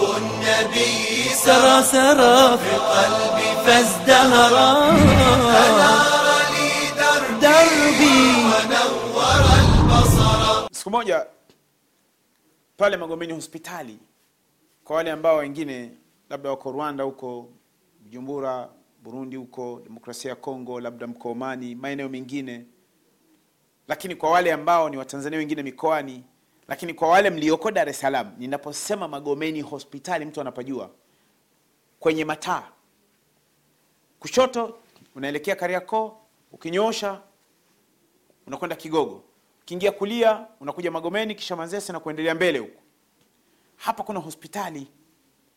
النبي سرى سرى في قلبي فازدهرا فنار لي دربي دربي ونور البصر siku moja pale magomeni hospitali kwa wale ambao wengine labda wako rwanda huko bujumbura burundi huko demokrasia ya kongo labda mko omani maeneo mengine. Lakini kwa wale ambao ni watanzania wengine mikoani lakini kwa wale mlioko dar es salaam ninaposema magomeni hospitali mtu anapajua. Kwenye mataa. Kushoto unaelekea kariakoo ukinyoosha unakwenda kigogo. Ukiingia kulia unakuja magomeni kisha manzese na kuendelea mbele huko. Hapa kuna hospitali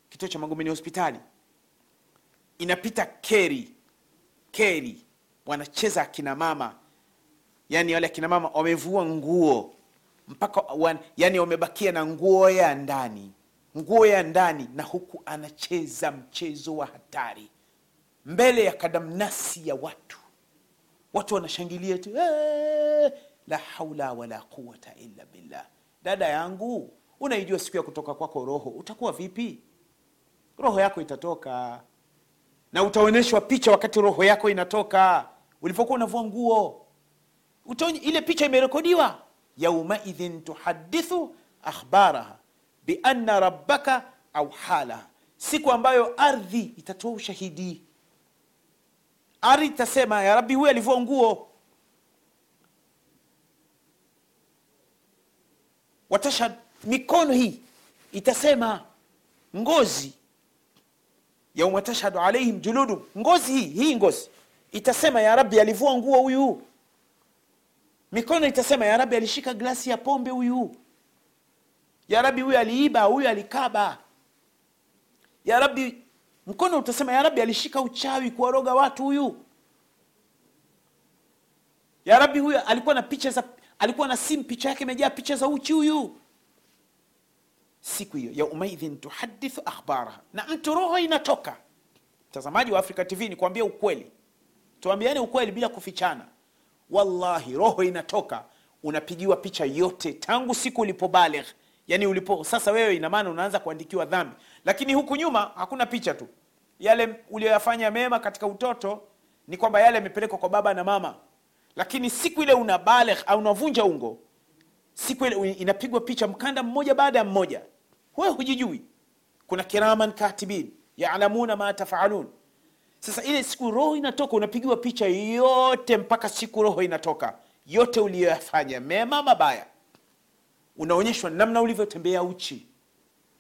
kituo cha magomeni hospitali inapita keri keri. Wanacheza akina mama. Yani wale akina mama wamevua nguo. Mpaka wan, yani wamebakia na nguo ya ndani. Nguo ya ndani na huku anacheza mchezo wa hatari. Mbele ya kadamnasi ya watu. Watu wanashangilia tu "Eh, la haula wala quwata illa billah. Dada yangu unaijua siku ya kutoka kwako roho utakuwa vipi? Roho yako itatoka na utaonyeshwa picha wakati roho yako inatoka. Ulipokuwa unavua nguo ile picha imerekodiwa. Yaumaidhin tuhadithu akhbaraha bianna rabbaka au halaha siku ambayo ardhi itatoa ushahidi. Ardhi itasema ya rabbi huyu alivua nguo. Watashhad mikono hii itasema ngozi yauma tashhadu alaihim juludum ngozi hii hii ngozi. Itasema ya rabbi alivua nguo huyu mikono itasema ya rabbi alishika glasi ya pombe huyu ya rabbi huyu aliiba huyu alikaba. Ya rabbi mkono utasema ya rabbi alishika uchawi kuwaroga watu huyu ya rabbi huyu alikuwa na picha za alikuwa na simu picha yake imejaa picha za uchi huyu siku hiyo yaumaidhin tuhadithu akhbaraha. Na mtu roho inatoka. Mtazamaji wa africa tv ni kuambia ukweli. Tuambiane ukweli bila kufichana. Wallahi roho inatoka unapigiwa picha yote tangu siku ulipobaligh yani ulipo sasa wewe ina unaanza kuandikiwa dhambi. Lakini huku nyuma hakuna picha tu. Yale uliyoyafanya mema katika utoto ni kwamba yale yamepelekwa kwa baba na mama. Lakini siku ile una baligh au unavunja ungo siku ile inapigwa picha mkanda mmoja baada ya mmoja wewe hujijui. Kuna kiraman katibin yaalamuna ma tafalun. Sasa ile siku roho inatoka unapigiwa picha yote mpaka siku roho inatoka. Yote uliyoyafanya mema mabaya. Unaonyeshwa namna ulivyotembea uchi.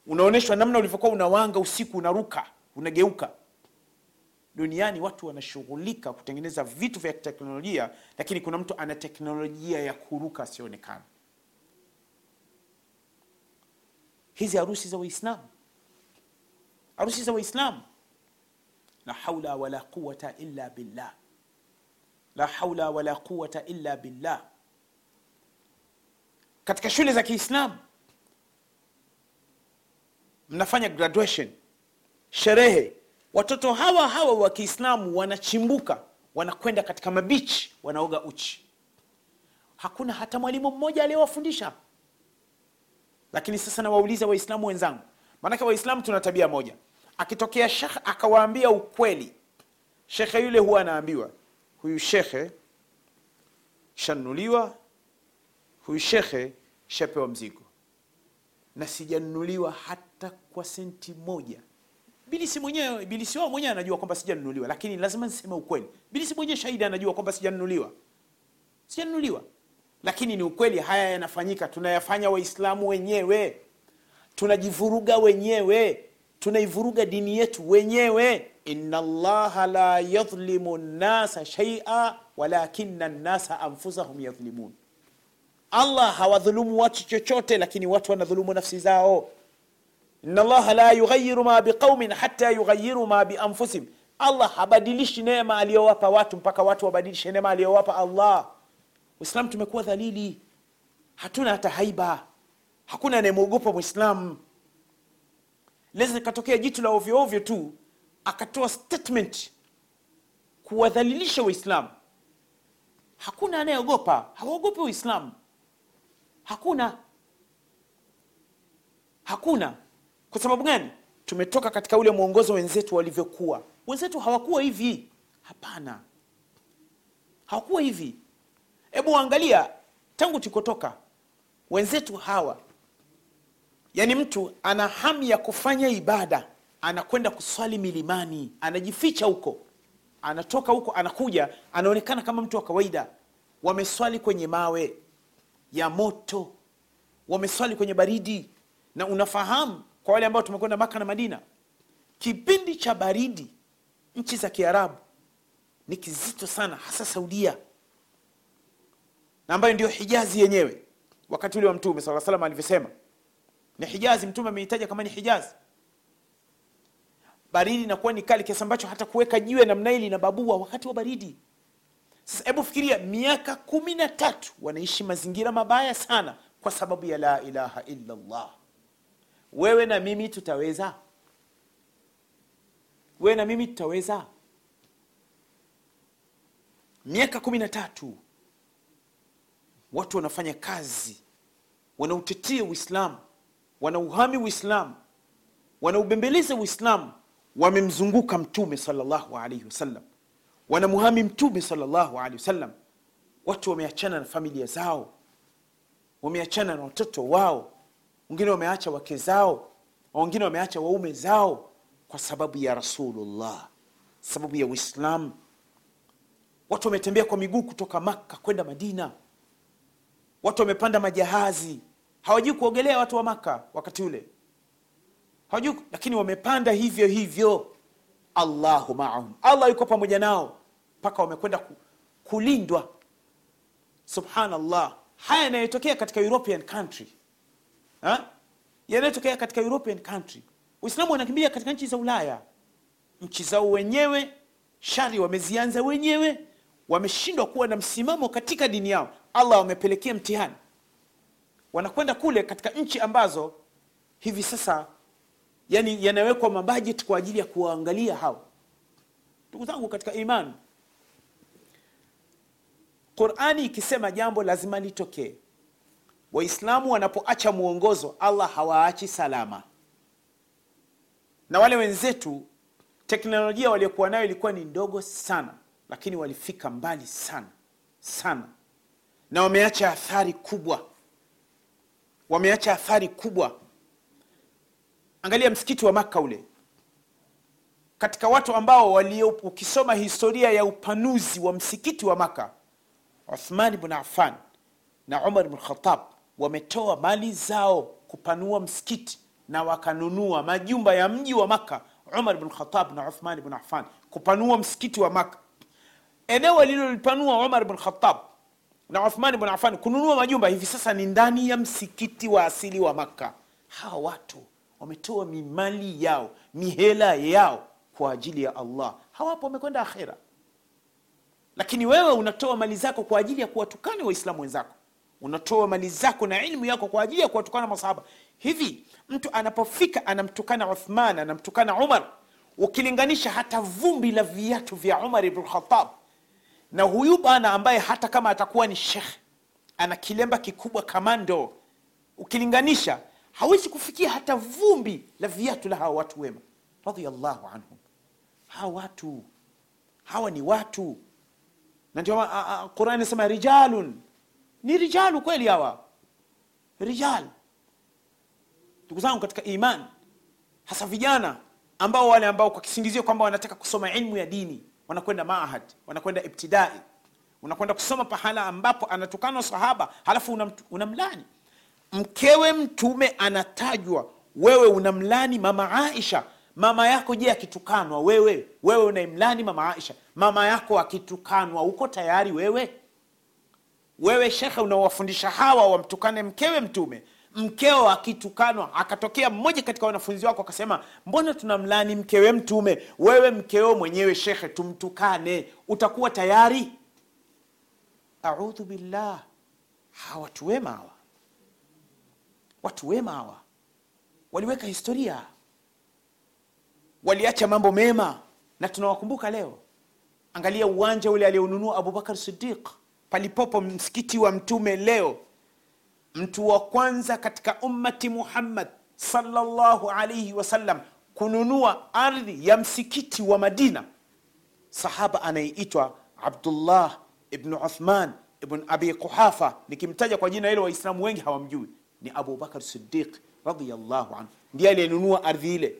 Unaonyeshwa namna ulivyokuwa unawanga usiku unaruka unageuka. Duniani watu wanashughulika kutengeneza vitu vya teknolojia lakini kuna mtu ana teknolojia ya kuruka asionekana hizi harusi za waislamu harusi za waislamu la haula wala quwata illa billah. La haula wala quwata illa billah. Katika shule za kiislamu mnafanya graduation. Sherehe. Watoto hawa hawa wa kiislamu wanachimbuka wanakwenda katika mabichi wanaoga uchi. Hakuna hata mwalimu mmoja aliyewafundisha lakini sasa nawauliza waislamu wenzangu. Maanake waislamu tuna tabia moja. Akitokea shekhe akawaambia ukweli shekhe yule huwa anaambiwa huyu shekhe shanunuliwa huyu shekhe shapewa mzigo. Na sijanunuliwa hata kwa senti moja. Bilisi mwenyewe bilisi wao mwenyewe anajua kwamba sijanunuliwa lakini lazima niseme ukweli. Bilisi mwenyewe shahidi anajua kwamba sijanunuliwa. Sijanunuliwa lakini ni ukweli haya yanafanyika. Tunayafanya waislamu wenyewe. Tunajivuruga wenyewe. Tunaivuruga dini yetu wenyewe. Inna allaha la yadhlimu nnasa shaia walakina nnasa anfusahum yadhlimun. Allah hawadhulumu watu chochote lakini watu wanadhulumu nafsi zao. Inna allaha la yughayiru ma biqaumin hata yughayiru ma bianfusihim allah habadilishi neema aliyowapa watu mpaka watu wabadilishe neema aliyowapa allah uislamu tumekuwa dhalili. Hatuna hata haiba. Hakuna anayemwogopa mwislamu leza ikatokea jitu la ovyo ovyo tu akatoa statement kuwadhalilisha waislamu. Hakuna anayeogopa. Hawaogopi uislamu hakuna. Hakuna. Kwa sababu gani? Tumetoka katika ule mwongozo wenzetu walivyokuwa. Wenzetu hawakuwa hivi. Hapana. Hawakuwa hivi hebu angalia tangu tukotoka wenzetu hawa yaani mtu ana hamu ya kufanya ibada anakwenda kuswali milimani anajificha huko anatoka huko anakuja anaonekana kama mtu wa kawaida. Wameswali kwenye mawe ya moto wameswali kwenye baridi. Na unafahamu kwa wale ambao tumekwenda maka na madina kipindi cha baridi nchi za kiarabu ni kizito sana hasa saudia na ambayo ndio hijazi yenyewe. Wakati ule wa mtume saa salam alivyosema ni hijazi mtume ameitaja kama ni hijazi. Baridi inakuwa ni kali kiasi ambacho hata kuweka jiwe namna hili na babua wakati wa baridi. Sasa hebu fikiria miaka kumi na tatu wanaishi mazingira mabaya sana kwa sababu ya la ilaha illa allah wewe na mimi tutaweza? Wewe na mimi tutaweza? Miaka kumi na tatu watu wanafanya kazi. Wanautetea uislamu. Wanauhami uislamu. Wanaubembeleza uislamu. Wamemzunguka mtume salllahu alaihi wasallam. Wanamuhami mtume salllahu alaihi wasallam. Watu wameachana na familia zao. Wameachana na watoto wao. Wengine wameacha wake zao. Wengine wameacha waume zao kwa sababu ya rasulullah. Sababu ya uislamu. Watu wametembea kwa miguu kutoka makka kwenda madina watu wamepanda majahazi. Hawajui kuogelea watu wa maka wakati ule. Hawajui lakini wamepanda hivyo hivyo. Allahu maahum. Allah yuko pamoja nao. Mpaka wamekwenda kulindwa. Subhanallah. Haya yanayotokea katika european country. Ha? yanayotokea katika european country. Uislamu wanakimbia katika nchi za ulaya. Nchi zao wenyewe shari wamezianza wenyewe. Wameshindwa kuwa na msimamo katika dini yao allah wamepelekea mtihani. Wanakwenda kule katika nchi ambazo hivi sasa yani yanawekwa mabajeti kwa ajili ya kuwaangalia hao. Ndugu zangu katika imani qurani ikisema jambo lazima litokee. Waislamu wanapoacha mwongozo allah hawaachi salama. Na wale wenzetu teknolojia waliokuwa nayo ilikuwa ni ndogo sana lakini walifika mbali sana sana na wameacha athari kubwa. Wameacha athari kubwa. Angalia msikiti wa maka ule. Katika watu ambao walio ukisoma historia ya upanuzi wa msikiti wa maka uthman bn affan na umar bn khatab wametoa mali zao kupanua msikiti na wakanunua majumba ya mji wa maka umar bn khatab na uthman bn affan kupanua msikiti wa maka eneo alilolipanua umar bn khatab na uthman bn affan kununua majumba hivi sasa ni ndani ya msikiti wa asili wa makka. Hawa watu wametoa mimali yao mihela yao kwa ajili ya allah. Hawapo wamekwenda akhera. Lakini wewe unatoa mali zako kwa ajili ya kuwatukana waislamu wenzako. Unatoa mali zako na ilmu yako kwa ajili ya kuwatukana masahaba. Hivi mtu anapofika anamtukana uthman anamtukana umar ukilinganisha hata vumbi la viatu vya umar ibn khatab na huyu bwana ambaye hata kama atakuwa ni shekhe ana kilemba kikubwa kamando. Ukilinganisha hawezi kufikia hata vumbi la viatu la hawa watu wema. Radiallahu anhum. Hawa watu. Hawa ni watu. Na ndio qurani inasema rijalun. Ni rijalu kweli hawa. Rijal. Ndugu zangu katika iman hasa vijana ambao wale ambao kwa kisingizio kwamba wanataka kusoma ilmu ya dini wanakwenda maahad wanakwenda ibtidai unakwenda kusoma pahala ambapo anatukana sahaba halafu unam- unamlani. Mkewe mtume anatajwa wewe unamlani mama aisha. Mama yako je akitukanwa? Wewe wewe unaimlani mama aisha? Mama yako akitukanwa uko tayari wewe? Wewe shekhe unawafundisha hawa wamtukane mkewe mtume mkeo akitukanwa akatokea mmoja katika wanafunzi wako akasema mbona tunamlani mkewe mtume? Wewe mkeo mwenyewe shekhe tumtukane. Utakuwa tayari? Audhu billah. Hawa watu wema hawa. Watu wema hawa. Waliweka historia. Waliacha mambo mema. Na tunawakumbuka leo. Angalia uwanja ule alionunua abubakar sidiq palipopo msikiti wa mtume leo mtu wa kwanza katika ummati Muhammad sallallahu alayhi wasallam kununua ardhi ya msikiti wa Madina, sahaba anayeitwa Abdullah ibn Uthman ibn Abi Quhafa. Nikimtaja kwa jina hilo Waislamu wengi hawamjui, ni Abu Bakar Siddiq radhiyallahu anhu, ndiye aliyenunua ardhi ile.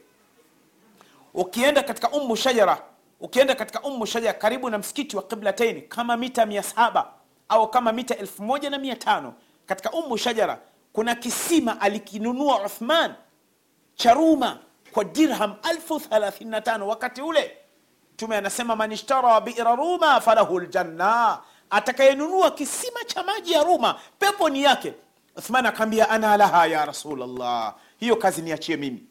Ukienda katika Ummu Shajara, ukienda katika Ummu Shajara karibu na msikiti wa Qiblataini, kama mita 700 au kama mita 1500 katika Umu shajara kuna kisima alikinunua uthman cha ruma kwa dirham elfu thalathini na tano. Wakati ule mtume anasema man ishtara bira ruma falahu ljanna atakayenunua kisima cha maji ya ruma pepo ni yake. Uthman akaambia ana laha ya rasulllah hiyo kazi niachie mimi.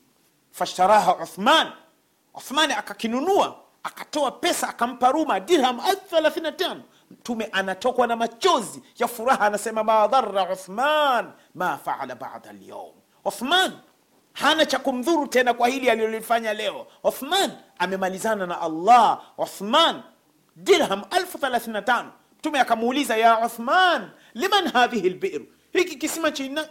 Fashtaraha uthman. Uthman akakinunua akatoa pesa akampa ruma dirham 35 mtume anatokwa na machozi ya furaha anasema ma dhara uthman ma faala bada lyaum uthman hana cha kumdhuru tena kwa hili alilolifanya leo. Uthman amemalizana na allah. Uthman dirham 35 mtume akamuuliza ya uthman liman hadhihi lbiru hiki kisima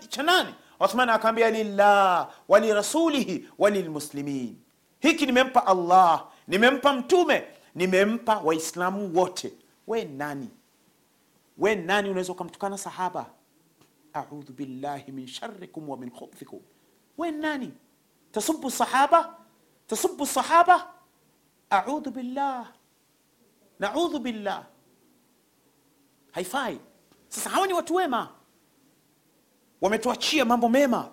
cha nani? Uthman akaambia lillah walirasulihi walilmuslimin hiki nimempa allah nimempa mtume nimempa waislamu wote we nani? We nani unaweza ukamtukana sahaba? Audhu billahi min sharikum wa min khubthikum. We nani? Tasubu sahaba? Tasubu sahaba? Audhu billah. Naudhu billah. Haifai sasa hawa ni watu wema. Wametuachia mambo mema.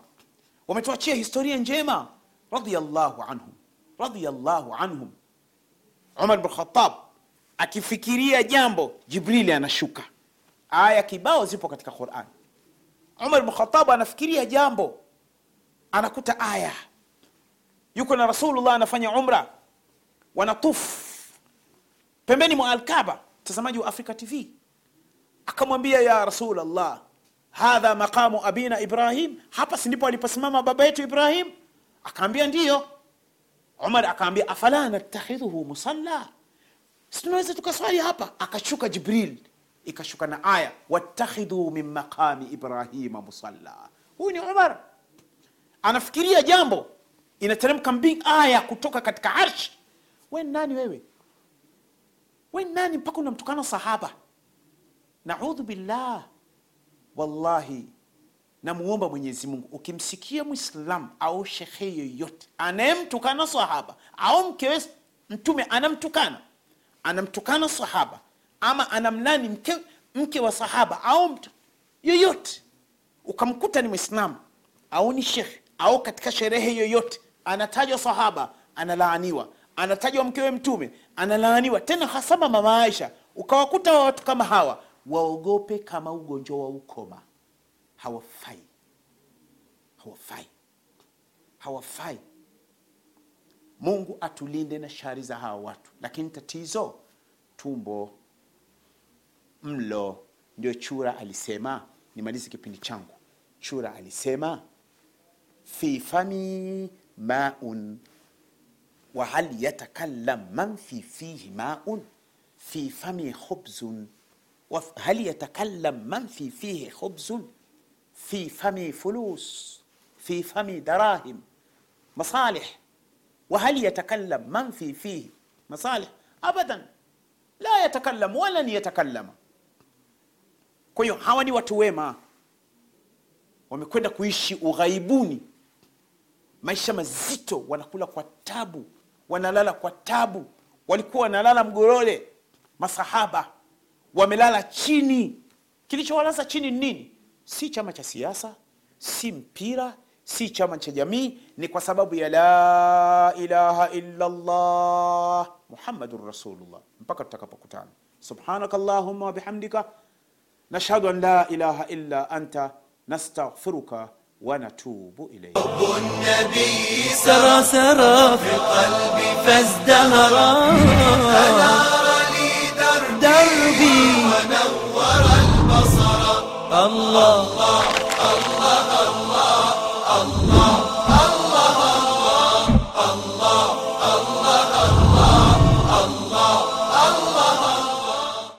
Wametuachia historia njema. Radiallahu anhum. Radiallahu anhum. Umar khatab akifikiria jambo jibrili anashuka. Aya kibao zipo katika quran. Umar khatab anafikiria jambo. Anakuta aya. Yuko na rasulullah anafanya umra. Wanatufu pembeni mwa alkaba mtazamaji wa africa tv akamwambia ya rasulllah hadha maqamu abina ibrahim? Hapa si ndipo aliposimama baba yetu ibrahim? Akaambia ndiyo. Umar akaambia afala nattakhidhuhu musalla si tunaweza tukaswali hapa akashuka jibril. Ikashuka na aya wattakhidhu min maqami ibrahima musalla. Huyu ni umar. Anafikiria jambo inateremka mbing aya kutoka katika arshi we nani wewe? We nani mpaka unamtukana sahaba? Naudhu billah. Wallahi namuomba mwenyezi mungu ukimsikia mwislamu au shekhe yoyote anayemtukana sahaba au mkewe mtume anamtukana anamtukana sahaba ama anamlani mke, mke wa sahaba au mtu yoyote. Ukamkuta ni mwislamu au ni shekhe au katika sherehe yoyote anatajwa sahaba analaaniwa. Anatajwa mkewe mtume analaaniwa. Tena hasama mama aisha ukawakuta watu kama hawa waogope kama ugonjwa wa ukoma. Hawafai. Hawafai. Hawafai Mungu atulinde na shari za hawa watu, lakini tatizo tumbo, mlo. Ndio chura alisema, nimalize kipindi changu. Chura alisema fi fami maun wa hal yatakallam man fi fihi maun fi fami khubzun wa hal yatakallam man fi fihi khubzun fi fami fulus fi fami darahim masalih وهل يتكلم من في فيه مصالح ابدا لا يتكلم ولن يتكلم kwa hiyo hawa ni watu wema wamekwenda kuishi ughaibuni maisha mazito wanakula kwa tabu wanalala kwa tabu walikuwa wanalala mgorole masahaba wamelala chini kilichowalaza chini ni nini si chama cha siasa si mpira si chama cha jamii ni kwa sababu ya la ilaha illa llah muhammadun rasulullah mpaka tutakapokutana subhanaka allahumma wabihamdika nashhadu an la ilaha illa anta nastaghfiruka ونتوب إليه النبي سرى سرى في قلبي فازدهرا فنار لي دربي دربي ونور البصر الله الله الله